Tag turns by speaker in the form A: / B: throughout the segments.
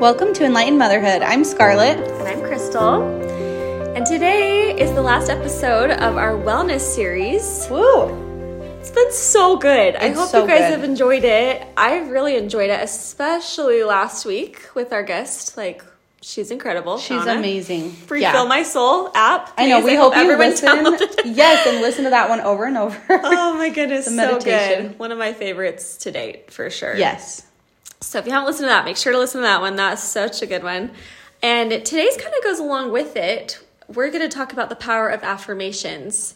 A: Welcome to Enlightened Motherhood. I'm Scarlett.
B: And I'm Crystal. And today is the last episode of our wellness series.
A: Woo!
B: It's been so good. I hope
A: so
B: you guys
A: good.
B: have enjoyed it. I've really enjoyed it, especially last week with our guest. Like, she's incredible.
A: She's
B: Shauna.
A: amazing.
B: Refill My Soul app.
A: I know.
B: please.
A: We hope, you
B: everyone
A: listen. yes, and listen to that one over and over.
B: Oh my goodness,
A: The
B: so good. One of my favorites to date, for sure.
A: yes.
B: So if you haven't listened to that, make sure to listen to that one. That's such a good one. And today's kind of goes along with it. We're going to talk about the power of affirmations.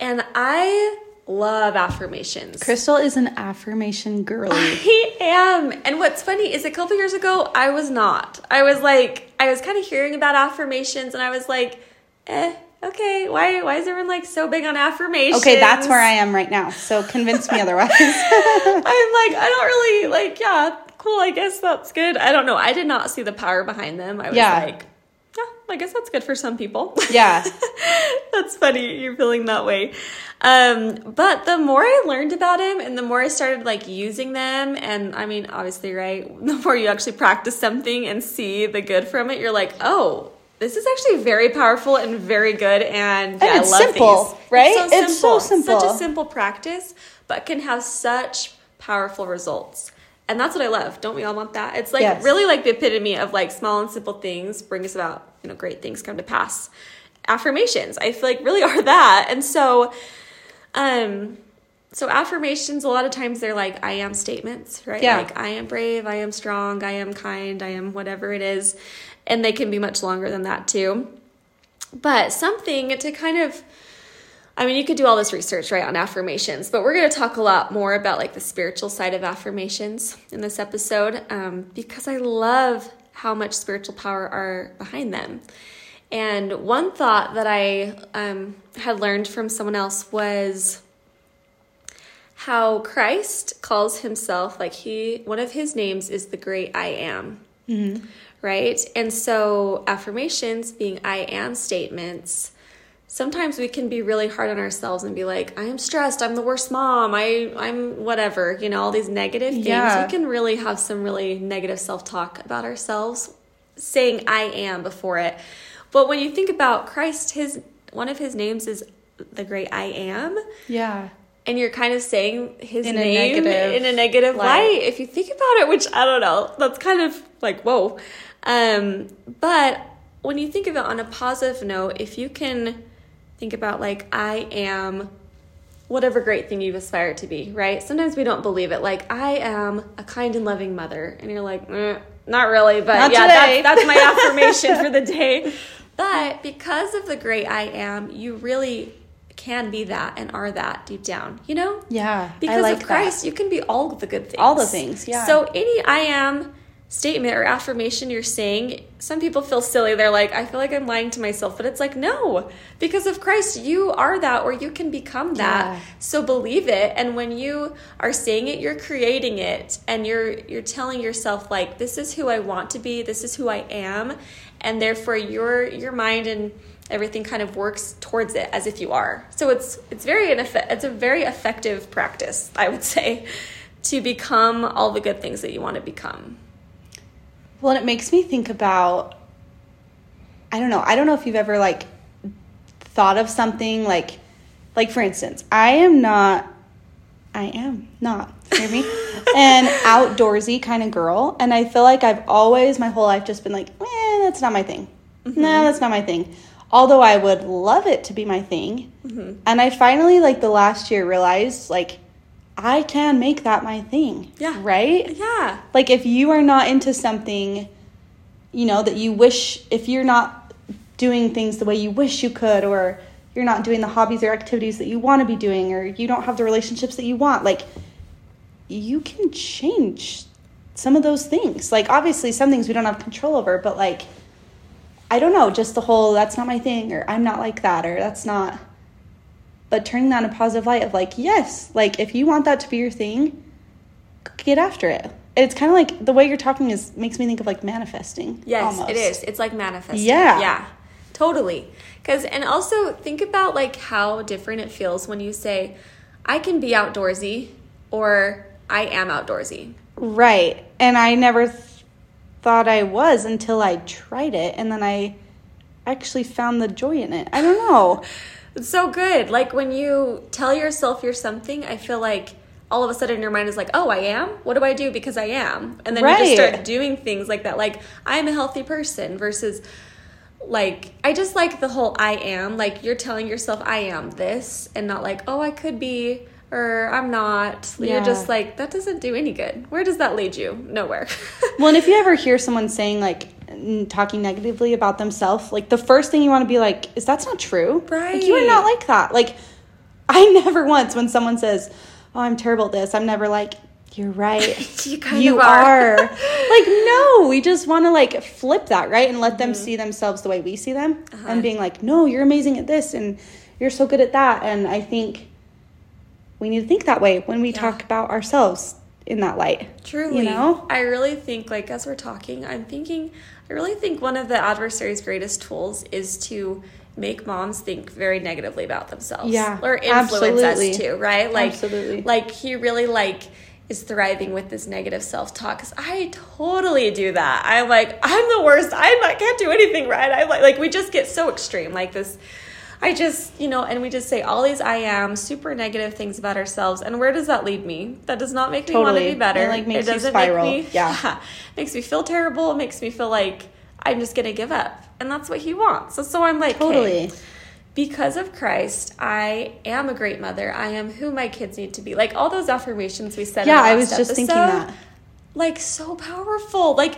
B: And I love affirmations.
A: Crystal is an affirmation girly.
B: I am. And what's funny is a couple years ago, I was not. I was like, I was kind of hearing about affirmations and I was like, eh, okay, why, why is everyone like so big on affirmations?
A: Okay, that's where I am right now. So convince me otherwise.
B: I'm like, I don't really like, yeah, cool. I guess that's good. I don't know. I did not see the power behind them. I was
A: Yeah.
B: like, yeah, I guess that's good for some people.
A: yeah.
B: that's funny. You're feeling that way. Um, but the more I learned about him and the more I started like using them, and I mean, obviously, right, the more you actually practice something and see the good from it, you're like, oh, this is actually very powerful and very good. And, yeah,
A: it's
B: I love
A: simple,
B: these.
A: right? It's so simple.
B: Such
A: simple.
B: a simple practice, but can have such powerful results. And that's what I love. Don't we all want that? It's like
A: Yes.
B: really like the epitome of like small and simple things bring us about, you know, great things come to pass. Affirmations, I feel like really are that. And so, um, so affirmations, a lot of times they're like I am statements, right?
A: Yeah.
B: Like I am brave, I am strong, I am kind, I am whatever it is. And they can be much longer than that too. But something to kind of I mean, you could do all this research, right, on affirmations, but we're going to talk a lot more about like the spiritual side of affirmations in this episode um, because I love how much spiritual power are behind them. And one thought that I um, had learned from someone else was how Christ calls himself like he one of his names is the great I am. Right? And so affirmations being I am statements sometimes we can be really hard on ourselves and be like i am stressed i'm the worst mom i i'm whatever you know all these negative things
A: Yeah.
B: we can really have some really negative self-talk about ourselves saying i am before it but when you think about christ his one of his names is the great i am
A: Yeah.
B: and you're kind of saying his
A: In a
B: name
A: negative
B: in a negative
A: light.
B: light. If you think about it, which I don't know, that's kind of like whoa. Um, but when you think of it on a positive note, if you can think about like I am whatever great thing you've aspired to be, right? Sometimes we don't believe it. Like I am a kind and loving mother, and you're like, "Eh, not really, but
A: Not
B: yeah, that's, that's my affirmation for the day. But because of the great I am, you really can be that and are that deep down, you know?
A: Yeah.
B: Because
A: like
B: of Christ, you can be all the good things.
A: All the things, yeah.
B: So any I am statement or affirmation you're saying, some people feel silly. They're like, I feel like I'm lying to myself. But it's like, no, because of Christ, you are that or you can become that.
A: Yeah.
B: So believe it. And when you are saying it, you're creating it and you're you're telling yourself like this is who I want to be, this is who I am, and therefore your your mind and everything kind of works towards it as if you are. So it's it's very an effe- it's a very effective practice, I would say, to become all the good things that you want to become.
A: Well, and it makes me think about I don't know. I don't know if you've ever like thought of something like like for instance, I am not I am not, hear me? An outdoorsy kind of girl, and I feel like I've always my whole life just been like, "Eh, that's not my thing." No, that's not my thing. Although I would love it to be my thing. And I finally like the last year realized like I can make that my thing.
B: Yeah.
A: Right?
B: Yeah.
A: like if you are not into something you know that you wish if you're not doing things the way you wish you could or you're not doing the hobbies or activities that you want to be doing or you don't have the relationships that you want like you can change some of those things like obviously some things we don't have control over but like i don't know just the whole that's not my thing or i'm not like that or that's not but turning that in a positive light of like yes like if you want that to be your thing get after it. It's kind of like the way you're talking is makes me think of like manifesting.
B: Yes,
A: almost.
B: it is. It's like manifesting.
A: Yeah.
B: Yeah. Totally. Cuz and also think about like how different it feels when you say I can be outdoorsy or I am outdoorsy.
A: Right. And I never th- thought I was until I tried it and then I actually found the joy in it. I don't know.
B: It's so good. Like when you tell yourself you're something, I feel like all of a sudden your mind is like, oh, I am? What do I do because I am? And then you just start doing things like that. Like, I'm a healthy person versus like, I just like the whole I am. Like, you're telling yourself, I am this, and not like, oh, I could be or I'm not. You're just like, that doesn't do any good. Where does that lead you? Nowhere.
A: Well, and if you ever hear someone saying like talking negatively about themselves, like the first thing you want to be like is that's not true. Like, you are not like that. Like I never once when someone says, "Oh, I'm terrible at this," I'm never like, "You're right."
B: you kind
A: you
B: of
A: are.
B: are.
A: like no, we just want to like flip that, right? And let them see themselves the way we see them
B: Uh-huh.
A: and being like, "No, you're amazing at this and you're so good at that." And I think we need to think that way when we
B: Yeah.
A: talk about ourselves in that light.
B: Truly.
A: You know?
B: I really think, like, as we're talking, I'm thinking, I really think one of the adversary's greatest tools is to make moms think very negatively about themselves.
A: Yeah,
B: Or influence
A: absolutely.
B: us too, right? Like,
A: Absolutely.
B: like he really, like, is thriving with this negative self-talk because i totally do that i'm like i'm the worst i'm not can't do anything right i like like we just get so extreme like this I just, you know, and we just say all these I am super negative things about ourselves. And where does that lead me? That does not make me want to be better.
A: It, like, makes you
B: doesn't
A: spiral.
B: Make me,
A: Yeah.
B: makes me feel terrible. It makes me feel like I'm just going to give up. And that's what he wants. So, so I'm like,
A: Totally.
B: hey, because of Christ, I am a great mother. I am who my kids need to be. Like all those affirmations we said. in
A: Yeah,
B: the
A: I was just thinking that.
B: Like so powerful. Like,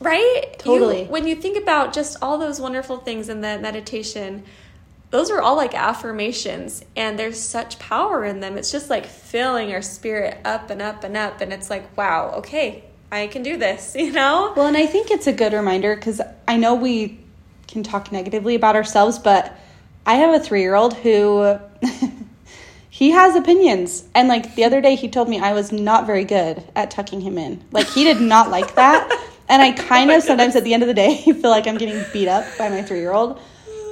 B: right? You-
A: Totally.
B: when you think about just all those wonderful things in that meditation, those are all like affirmations and there's such power in them. It's just like filling our spirit up and up and up. And it's like, wow, okay, I can do this, you know?
A: Well, and I think it's a good reminder because I know we can talk negatively about ourselves, but I have a three year old who he has opinions. And like the other day, he told me I was not very good at tucking him in. Like he did not like that. And I kind of oh sometimes at the end of the day feel like I'm getting beat up by my three year old.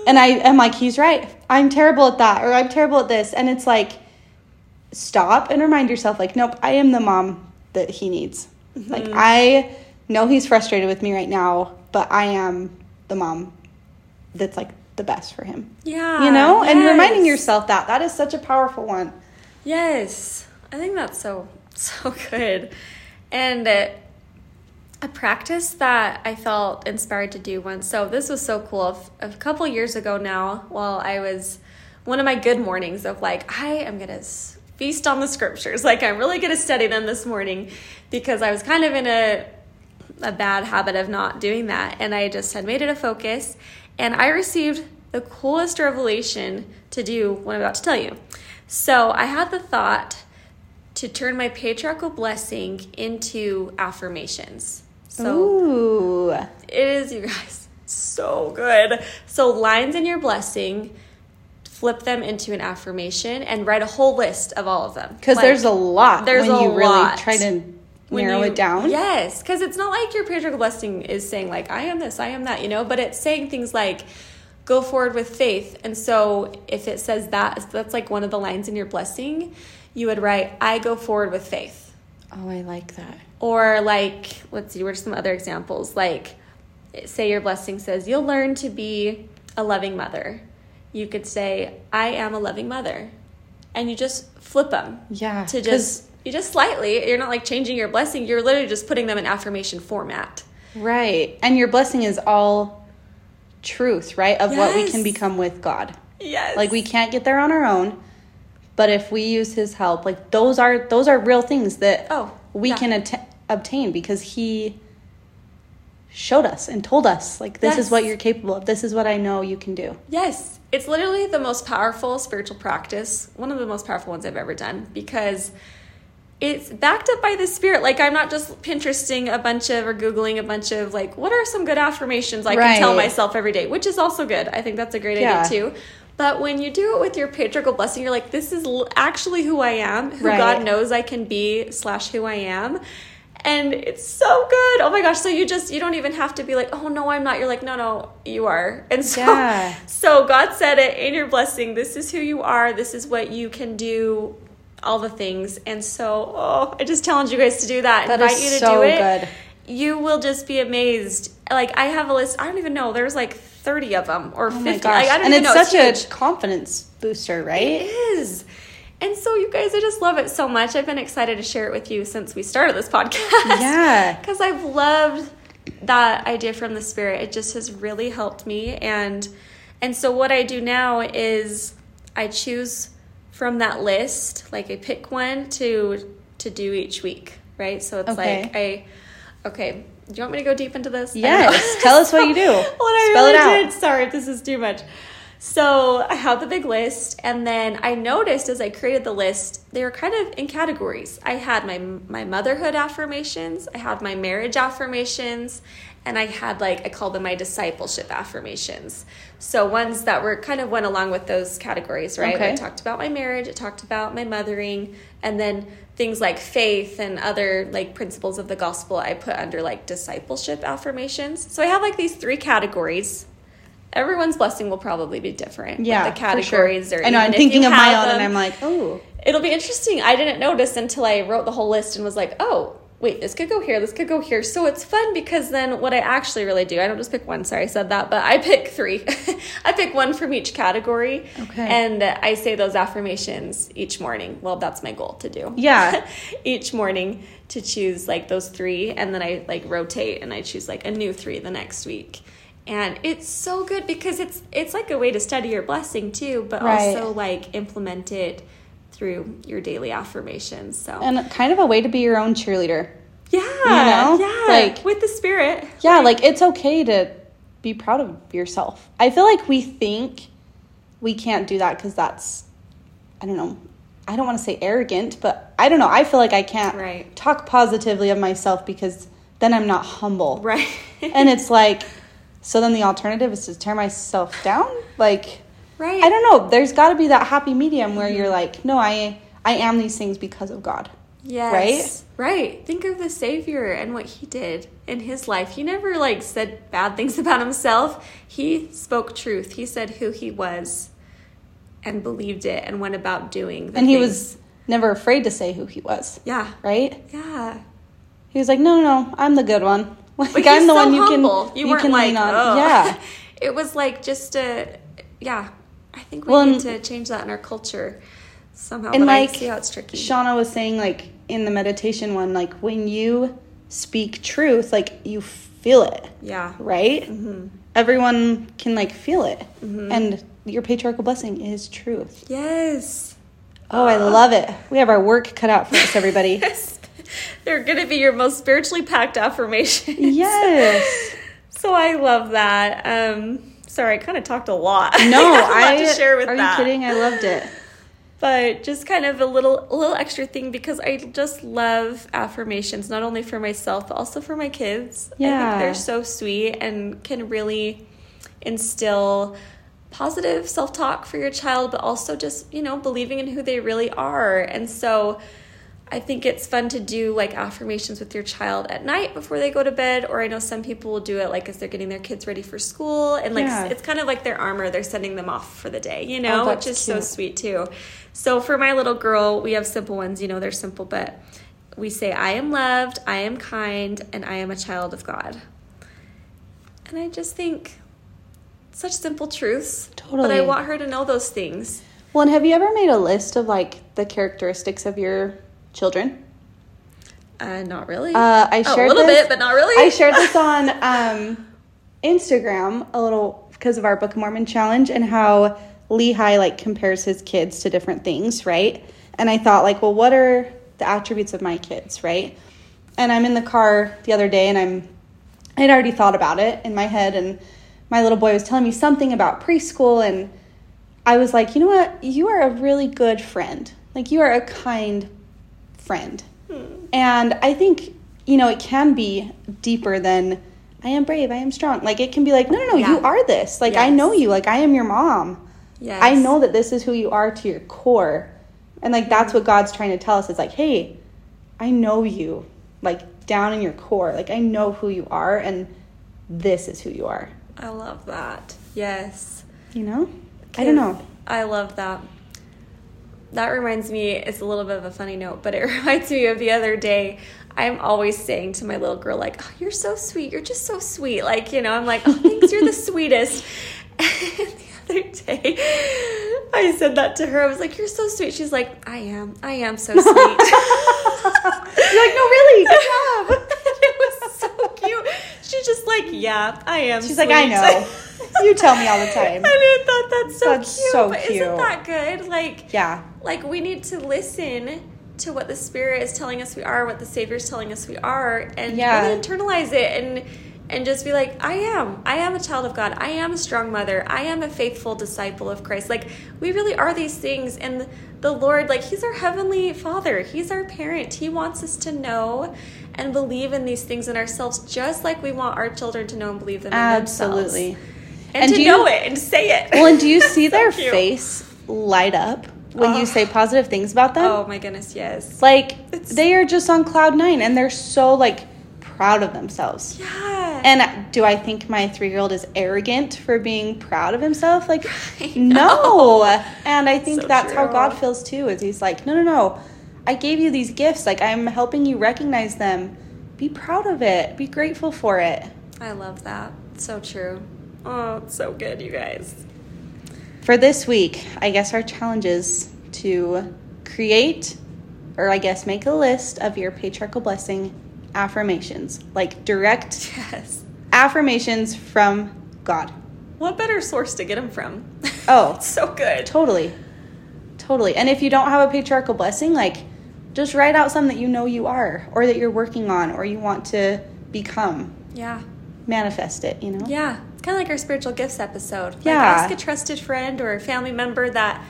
A: And I am like, he's right. I'm terrible at that, or I'm terrible at this. And it's like, stop and remind yourself, like, nope, I am the mom that he needs. Like, I know he's frustrated with me right now, but I am the mom that's like the best for him.
B: Yeah.
A: You know? And reminding yourself that, that is such a powerful one.
B: Yes, I think that's so so good, and uh, a practice that I felt inspired to do once. So this was so cool. A couple years ago now, while I was one of my good mornings of like I am gonna feast on the scriptures, like I'm really gonna study them this morning, because I was kind of in a a bad habit of not doing that, and I just had made it a focus, and I received the coolest revelation to do what I'm about to tell you. So I had the thought to turn my patriarchal blessing into affirmations. So
A: Ooh.
B: it is, you guys, so good. So lines in your blessing, flip them into an affirmation and write a whole list of all of them.
A: Because
B: Like,
A: there's a lot
B: there's
A: when
B: a
A: you really
B: lot.
A: try to
B: when
A: narrow
B: you-
A: it down.
B: Yes, because it's not like your patriarchal blessing is saying like I am this, I am that, you know, but it's saying things like go forward with faith. And so if it says that, that's like one of the lines in your blessing, you would write I go forward with faith.
A: Oh, I like that.
B: Or like, let's see, what are some other examples? Like, say your blessing says you'll learn to be a loving mother. You could say I am a loving mother, and you just flip them
A: Yeah.
B: To just you just slightly. You're not like changing your blessing. You're literally just putting them in affirmation format.
A: Right. And your blessing is all truth, right? Of what we can become with God.
B: Yes.
A: Like we can't get there on our own, but if we use his help, like those are those are real things that
B: Oh,
A: we
B: yeah.
A: can at- obtain because he showed us and told us like this is what you're capable of. This is what I know you can do.
B: Yes, it's literally the most powerful spiritual practice, one of the most powerful ones I've ever done because it's backed up by the spirit. Like I'm not just Pinteresting a bunch of or Googling a bunch of like what are some good affirmations I can tell myself every day, which is also good. I think that's a great
A: Yeah.
B: idea too. But when you do it with your patriarchal blessing, you're like, this is actually who I am, who
A: Right.
B: God knows I can be, slash who I am. And it's so good. Oh my gosh. So you just, you don't even have to be like, oh no, I'm not. You're like, no, no, you are. And so,
A: Yeah.
B: so God said it in your blessing. This is who you are. This is what you can do. All the things. And so, oh, I just challenge you guys to do that.
A: That
B: Invite you to
A: so
B: do it.
A: good.
B: you will just be amazed. Like I have a list. I don't even know. There's like 30 of them or
A: Oh
B: 50.
A: my gosh.
B: Like, I don't
A: and it's
B: know.
A: such
B: huge.
A: a confidence booster, right?
B: It is. And so, you guys, I just love it so much. I've been excited to share it with you since we started this podcast.
A: Yeah.
B: Because I've loved that idea from the Spirit. It just has really helped me. And and so, what I do now is I choose from that list, like I pick one to to do each week, right? So it's
A: Okay.
B: like I, okay. Do you want me to go deep into this?
A: Yes. Tell us what you do.
B: What I
A: Spell
B: really
A: it out.
B: did. Sorry if this is too much. So I have the big list, and then I noticed as I created the list, they were kind of in categories. I had my my motherhood affirmations, I had my marriage affirmations, and I had like I call them my discipleship affirmations. So ones that were kind of went along with those categories, right?
A: Okay.
B: I talked about my marriage, I talked about my mothering, and then things like faith and other like principles of the gospel I put under like discipleship affirmations. So I have like these three categories. Everyone's blessing will probably be different.
A: Yeah,
B: the categories
A: sure.
B: or
A: I know. I'm thinking of my own, and. I'm like, oh,
B: It'll be interesting. I didn't notice until I wrote the whole list and was like, oh, wait, this could go here, this could go here. So it's fun because then what I actually really do, I don't just pick one, sorry, I said that, but I pick three. I pick one from each category.
A: Okay.
B: And I say those affirmations each morning. Well, that's my goal to do.
A: Yeah.
B: each morning to choose like those three. And then I like rotate and I choose like a new three the next week. And it's so good because it's it's like a way to study your blessing too, but
A: Right.
B: also like implement it through your daily affirmations. So
A: and kind of a way to be your own cheerleader.
B: yeah, you
A: know?
B: yeah,
A: Like-
B: with the spirit.
A: Yeah, like it's okay to be proud of yourself. I feel like we think we can't do that because that's, I don't know, I don't want to say arrogant, but I don't know. I feel like I can't
B: Right.
A: talk positively of myself because then I'm not humble.
B: right.
A: And it's like, so then the alternative is to tear myself down? Like,
B: right.
A: I don't know. There's got to be that happy medium where mm-hmm. you're like, no, I I am these things because of God.
B: Yes. Right? Right. Think of the Savior and what he did in his life. He never like said bad things about himself. He spoke truth. He said who he was and believed it and went about doing the
A: And he
B: things.
A: was never afraid to say who he was,
B: Yeah.
A: right?
B: Yeah.
A: He was like, no, no, no, I'm the good one. Like I'm the
B: so
A: one you can
B: you,
A: you,
B: weren't
A: can
B: like,
A: lean on.
B: oh.
A: Yeah,
B: it was like just a yeah. I think we
A: Well,
B: need to change that in our culture somehow.
A: and like
B: I see how it's tricky.
A: Shauna was saying, like in the meditation one, like when you speak truth, like you feel it,
B: yeah.
A: right?
B: Mm-hmm.
A: Everyone can like feel it, and your patriarchal blessing is truth.
B: Yes.
A: Oh, I love it. We have our work cut out for us, everybody.
B: They're going to be your most spiritually packed affirmations.
A: yes.
B: So I love that. Um, sorry, I kind of talked a lot.
A: No,
B: I have
A: I
B: to share with
A: are
B: that.
A: you kidding? I loved it.
B: But just kind of a little, a little extra thing because I just love affirmations, not only for myself but also for my kids. I
A: Yeah.
B: think they're so sweet and can really instill positive self-talk for your child, but also just you know believing in who they really are. And so. I think it's fun to do like affirmations with your child at night before they go to bed, or I know some people will do it like as they're getting their kids ready for school, and like
A: Yeah.
B: it's kind of like their armor. They're sending them off for the day, you oh, know,
A: Oh,
B: which is so sweet too. So for my little girl, we have simple ones. You know, they're simple, but we say, "I am loved, I am kind, and I am a child of God." And I just think such simple truths. But I want her to know those things.
A: Well, and have you ever made a list of like the characteristics of your children?
B: Uh, not really.
A: Uh, I
B: Oh,
A: shared
B: a little
A: this-
B: bit, but not really.
A: I shared this on um, Instagram a little because of our Book of Mormon challenge and how Lehi like compares his kids to different things, right? And I thought like, well, what are the attributes of my kids, right? And I'm in the car the other day and I'm I'd already thought about it in my head and my little boy was telling me something about preschool and I was like, you know what? You are a really good friend. Like you are a kind friend. Hmm. And I think, you know, it can be deeper than I am brave, I am strong. Like it can be like, no, no, no,
B: Yeah.
A: you are this. Like I know you. Like I am your mom.
B: yes.
A: I know that this is who you are to your core. And like that's hmm. what God's trying to tell us. It's like, hey, I know you. Like down in your core. Like I know who you are and this is who you are.
B: I love that. Yes.
A: You know? I don't know.
B: I love that. That reminds me, it's a little bit of a funny note, but it reminds me of the other day. I'm always saying to my little girl, like, oh, you're so sweet. You're just so sweet. Like, you know, I'm like, oh, thanks, you're the sweetest. And the other day, I said that to her. I was like, you're so sweet. She's like, I am. I am so sweet.
A: You're like, no, really, good job.
B: it was so cute. She's just like, yeah, I am.
A: She's like, I know. You tell me all the time.
B: And I thought that's so
A: That's
B: cute.
A: so
B: but
A: cute.
B: isn't that good? Like,
A: Yeah.
B: Like we need to listen to what the spirit is telling us we are what the savior is telling us we are and
A: Yeah.
B: really internalize it and and just be like i am. I am a child of god. I am a strong mother. I am a faithful disciple of christ. Like we really are these things and the lord like he's our heavenly father. He's our parent. He wants us to know and believe in these things in ourselves just like we want our children to know and believe them in
A: Absolutely.
B: themselves and,
A: And
B: to
A: do you-
B: know it and say it.
A: Well, and do you see
B: So
A: their
B: cute.
A: face light up when
B: Oh.
A: you say positive things about them?
B: oh my goodness yes
A: Like
B: It's-
A: they are just on cloud nine and they're so like proud of themselves.
B: yeah
A: And do I think my three year old is arrogant for being proud of himself? Like, no. And I think
B: So
A: that's how. God feels too. Is He's like, no, no, no. I gave you these gifts. Like, I'm helping you recognize them. Be proud of it. Be grateful for it.
B: I love that. So true. Oh, it's so good, you guys.
A: For this week, I guess our challenge is to create, or I guess make a list of your patriarchal blessing affirmations, like direct
B: Yes.
A: affirmations from God.
B: What better source to get them from?
A: Oh,
B: so good.
A: Totally. Totally. And if you don't have a patriarchal blessing, like just write out some that you know you are or that you're working on or you want to become.
B: Yeah.
A: Manifest it, you know?
B: Yeah. Kind of like our spiritual gifts episode. Like
A: Yeah.
B: ask a trusted friend or a family member that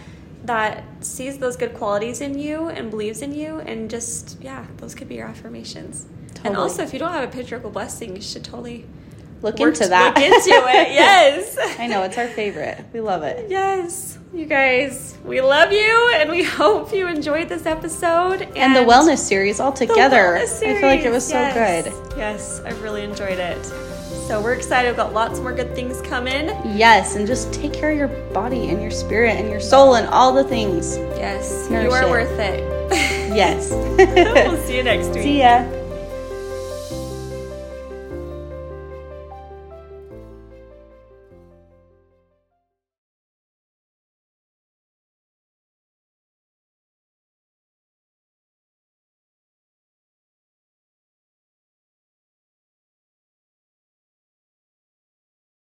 B: that sees those good qualities in you and believes in you and just yeah, those could be your affirmations. And also if you don't have a patriarchal blessing, you should totally
A: Look
B: work
A: into that.
B: Look into it. Yes.
A: I know, it's our favorite. We love it.
B: Yes, you guys, we love you and we hope you enjoyed this episode
A: And, the wellness series all
B: the
A: together.
B: wellness
A: I feel like it
B: series,
A: was so good.
B: Yes, I really enjoyed it. So we're excited. We've got lots more good things coming.
A: Yes, and just take care of your body and your spirit and your soul and all the things.
B: Yes,
A: Nourish
B: you are
A: it.
B: worth it.
A: Yes.
B: we'll see you next week.
A: See ya.